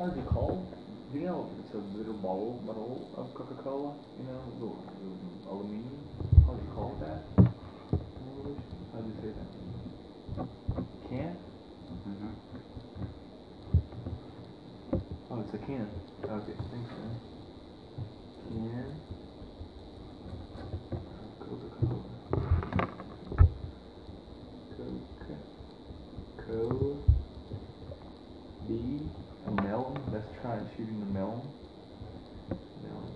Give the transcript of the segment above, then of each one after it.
it called? Do you know it's a little bottle bottle of Coca Cola? You know, little, little aluminum. How's it called that? How do you say that? Can? Mhm. Oh, it's a can. Okay, thanks, man. Can. Coca-Cola. Coca. Co. B. A melon. Let's try shooting the melon. Melon.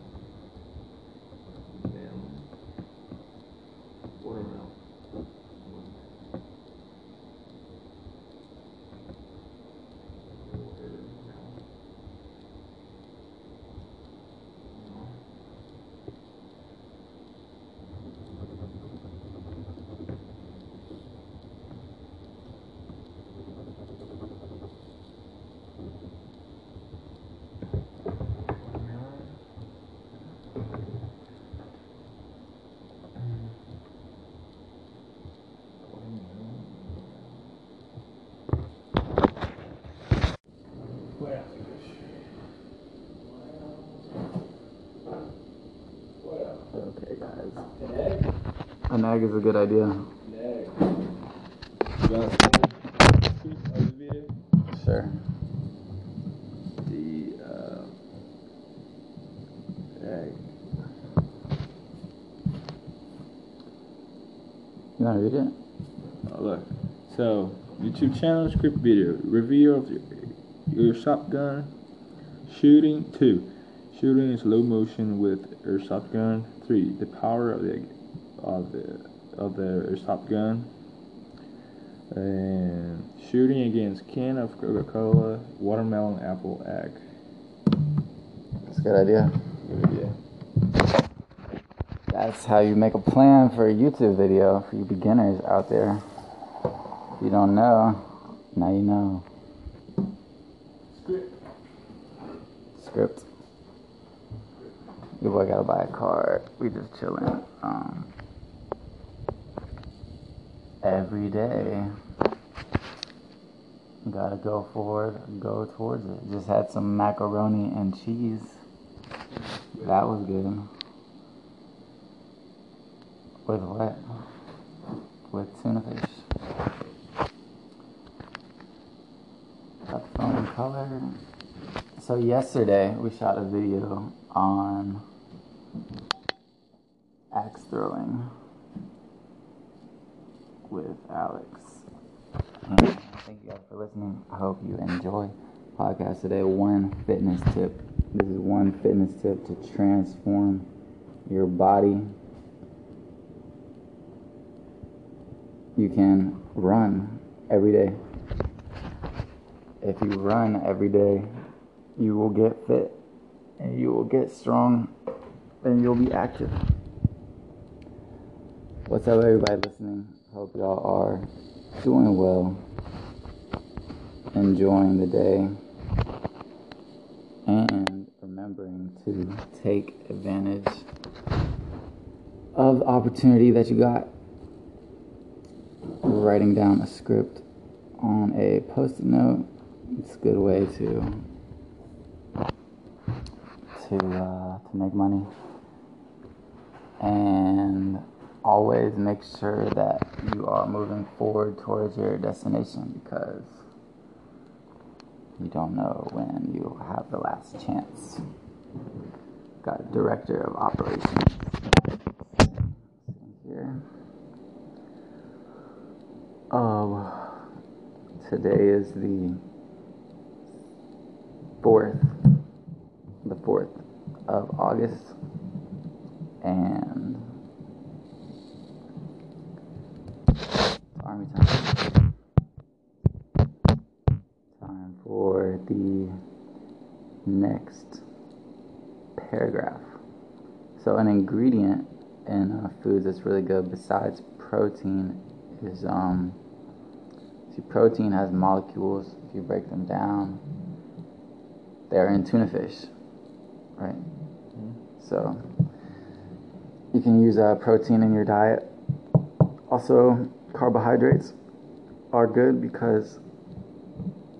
Melon. Watermelon. Watermelon. Okay, guys. An egg is a good idea. Sure. The uh, egg. You want to read it? Oh, look. So, YouTube channel script video review of your, your shotgun shooting. Two, shooting in slow motion with airsoft gun. Three, the power of the of the of the airsoft gun. And shooting against can of Coca-Cola, watermelon, apple, egg. That's a good idea. Good idea. That's how you make a plan for a YouTube video for you beginners out there. If you don't know, now you know. Script. Script. Your boy gotta buy a car. We just chilling. Um, every day. Gotta go forward, go towards it. Just had some macaroni and cheese. That was good. With what? With tuna fish. Got the phone in color. So yesterday we shot a video on axe throwing Alex. And thank you guys for listening. I hope you enjoy podcast today. One fitness tip. This is one fitness tip to transform your body. You can run every day. If you run every day, you will get fit and you will get strong and you'll be active. What's up, everybody listening? Hope y'all are doing well, enjoying the day, and remembering to take advantage of the opportunity that you got. Writing down a script on a post-it note. It's a good way to to uh, to make money, and always make sure that you are moving forward towards your destination because you don't know when you have the last chance. Got director of operations here. Um, today is the fourth, the fourth of August, and it's army time. Time for the next paragraph. So, an ingredient in uh, foods that's really good besides protein is um. See, protein has molecules. If you break them down, they're in tuna fish, right? So you can use uh, protein in your diet. Also, carbohydrates are good because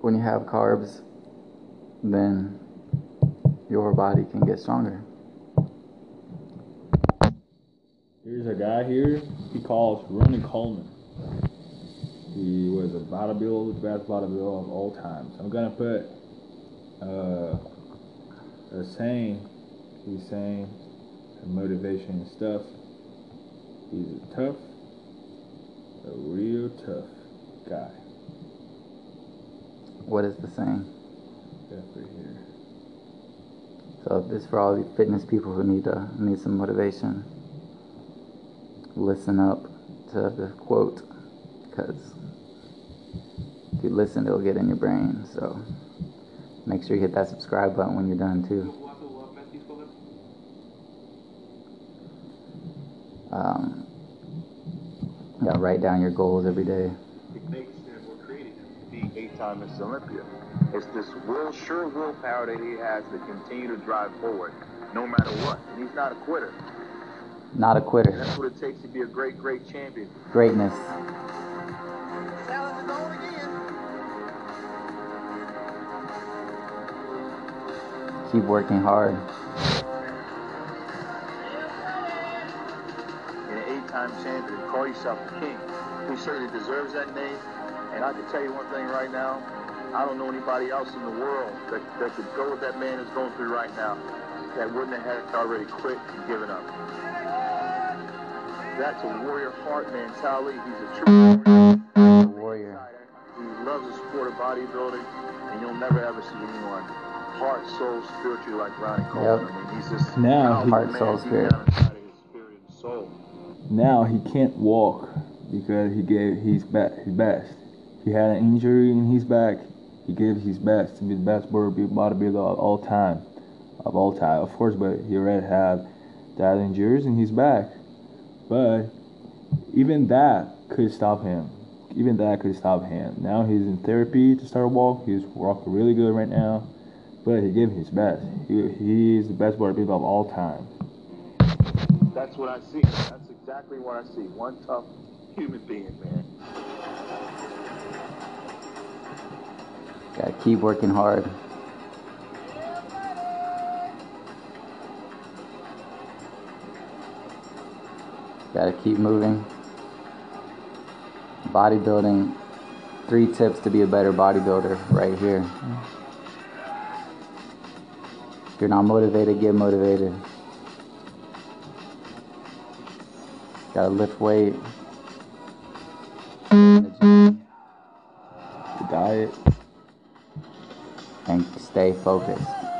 when you have carbs, then your body can get stronger. A guy here. He calls Ronnie Coleman. He was a bodybuilder, the best bodybuilder of all times. I'm gonna put uh, a saying. He's saying some motivation and stuff. He's a tough, a real tough guy. What is the saying? Right here. So this for all the fitness people who need uh, need some motivation. Listen up to the quote, because if you listen, it'll get in your brain. So make sure you hit that subscribe button when you're done too. Um, yeah, write down your goals every day. Be eight-time. Olympia. It's this will, sure willpower that he has to continue to drive forward, no matter what. And he's not a quitter. Not a quitter. that's what it takes to be a great, great champion. Greatness. Challenge is on again. Keep working hard. And an eight-time champion, call yourself a king. He certainly deserves that name. And I can tell you one thing right now. I don't know anybody else in the world that, that could go what that man is going through right now that wouldn't have had already quit and given up. That's a warrior heart mentality. He's a true warrior. He loves the sport of bodybuilding, and you'll never ever see anyone heart, soul, spiritually like Ronnie Coleman. Yep. I mean, he's just Now he- Heart, soul, spirit. down inside of his spirit and soul. Now he can't walk because he gave his be- his best. He had an injury in his back. He gave his best to be the best body- bodybuilder of all time, of all time, of course. But he already had that injuries in his back. But even that could stop him. Even that could stop him. Now he's in therapy to start walk. He's walking really good right now. But he gave his best. He, he's the best bodybuilder of all time. That's what I see. That's exactly what I see. One tough human being, man. Gotta keep working hard. Gotta keep moving. Bodybuilding. Three tips to be a better bodybuilder right here. If you're not motivated, get motivated. Gotta lift weight. The diet. and stay focused.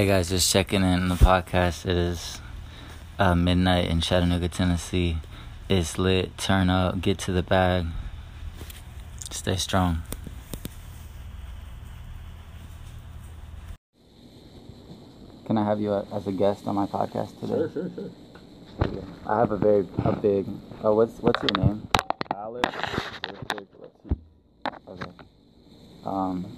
Hey guys, just checking in the podcast. It is uh, midnight in Chattanooga, Tennessee. It's lit. Turn up. Get to the bag. Stay strong. Can I have you uh, as a guest on my podcast today? sure, sure. Sure. I have a very a big. Oh, what's what's your name? Alex. Okay. Um,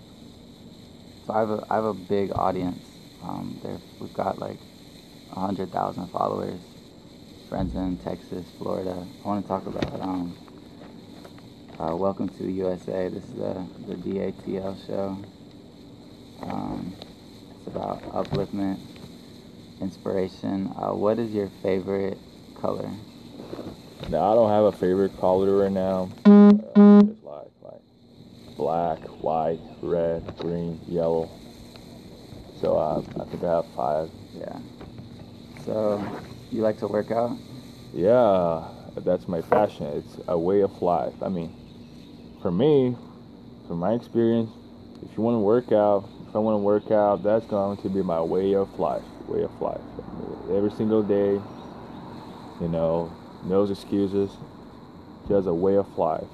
so I have a I have a big audience. Um, we've got like a hundred thousand followers, friends in Texas, Florida. I want to talk about um, uh, Welcome to USA. This is the the DATL show. Um, it's about upliftment, inspiration. Uh, what is your favorite color? Now I don't have a favorite color right now. Uh, just like like black, white, red, green, yellow. So uh, I think I have five. Yeah. So you like to work out? Yeah, that's my passion. It's a way of life. I mean, for me, from my experience, if you want to work out, if I want to work out, that's going to be my way of life. Way of life. Every single day, you know, no excuses, just a way of life.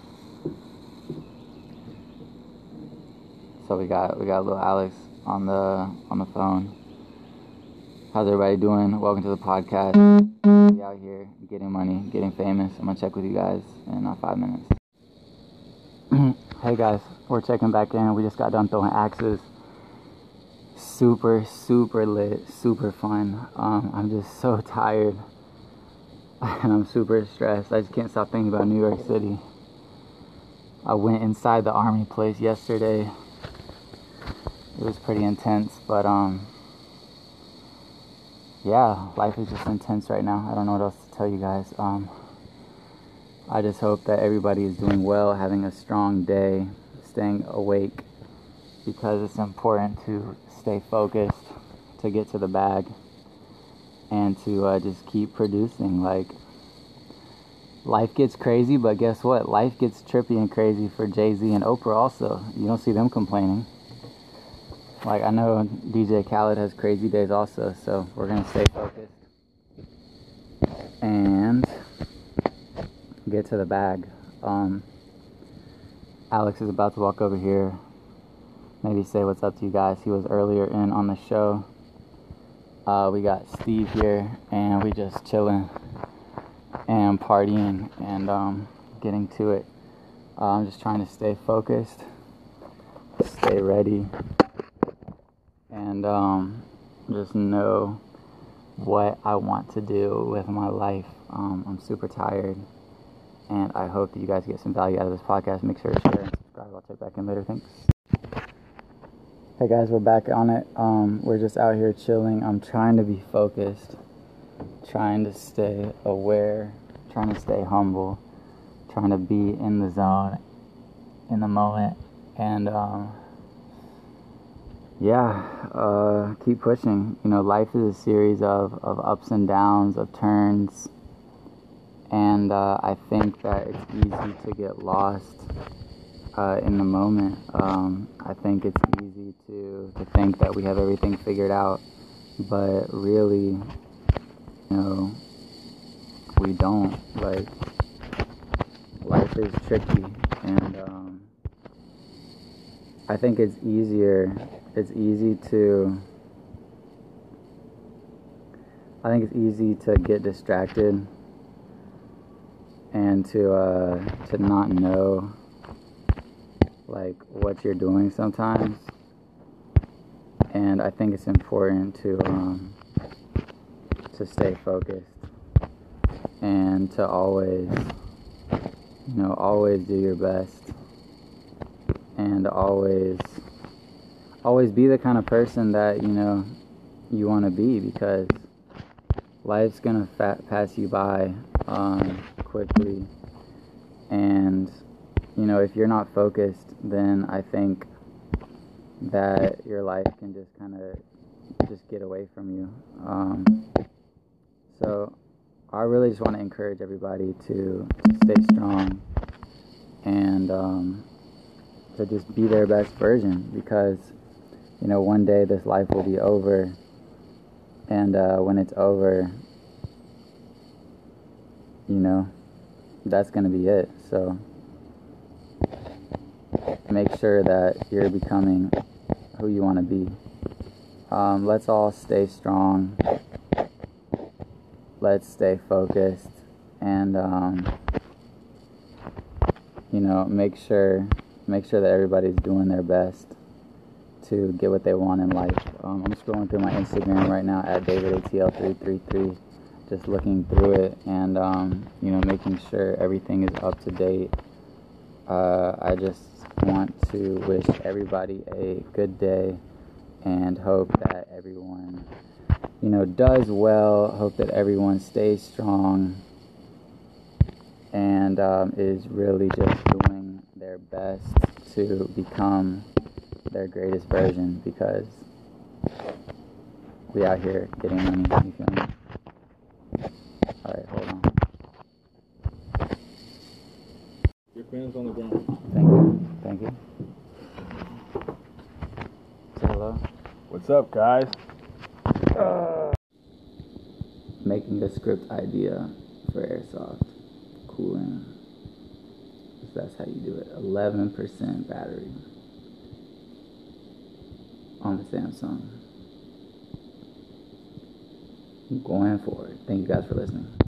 So we got we got little Alex on the on the phone. How's everybody doing? Welcome to the podcast. We out here getting money, getting famous. I'm gonna check with you guys in uh, five minutes. hey guys, we're checking back in. We just got done throwing axes. Super, super lit, super fun. Um, I'm just so tired, and I'm super stressed. I just can't stop thinking about New York City. I went inside the army place yesterday. It was pretty intense, but um yeah, life is just intense right now. I don't know what else to tell you guys. Um I just hope that everybody is doing well, having a strong day, staying awake because it's important to stay focused, to get to the bag, and to uh, just keep producing. Like, life gets crazy, but guess what? Life gets trippy and crazy for Jay Z and Oprah also. You don't see them complaining. Like, I know DJ Khaled has crazy days also, so we're to stay focused. And get to the bag. Um, Alex is about to walk over here. Maybe say what's up to you guys. He was earlier in on the show. Uh, we got Steve here, and we just chilling and partying and um, getting to it. Uh, I'm just trying to stay focused, stay ready, and um, just know what I want to do with my life. Um, I'm super tired, and I hope that you guys get some value out of this podcast. Make sure to share and subscribe. I'll check back in later. Thanks. Hey guys, we're back on it. Um, we're just out here chilling. I'm trying to be focused, trying to stay aware, trying to stay humble, trying to be in the zone, in the moment, and um, yeah, uh, keep pushing. You know, life is a series of, of ups and downs, of turns, and uh, I think that it's easy to get lost uh, in the moment. Um, I think it's easy to, to think that we have everything figured out, but really, you know, we don't. Like, life is tricky, and um, I think it's easier. It's easy to. I think it's easy to get distracted and to uh, to not know like what you're doing sometimes and I think it's important to um, to stay focused and to always you know always do your best and always always be the kind of person that you know you want to be because life's gonna fa- pass you by um, quickly and you know, if you're not focused, then I think that your life can just kind of just get away from you. Um, so I really just want to encourage everybody to, stay strong and um, to just be their best version because, you know, one day this life will be over. And uh, when it's over, you know, that's going to be it. So make sure that you're becoming who you want to be. Um, let's all stay strong. Let's stay focused, and um, you know, make sure make sure that everybody's doing their best to get what they want in life. Um, I'm scrolling through my Instagram right now at DavidATL333, just looking through it and um, you know making sure everything is up to date. Uh, I just want to wish everybody a good day and hope that everyone, you know, does well. Hope that everyone stays strong and um, is really just doing their best to become their greatest version because we out here getting money. You feel me? All right, hold on. Your pen's on the ground. Thank you. Thank you. Say hello. What's up, guys? Making a script idea for airsoft cooling. That's how you do it. 11% battery on the Samsung. I'm Going for it. Thank you guys for listening.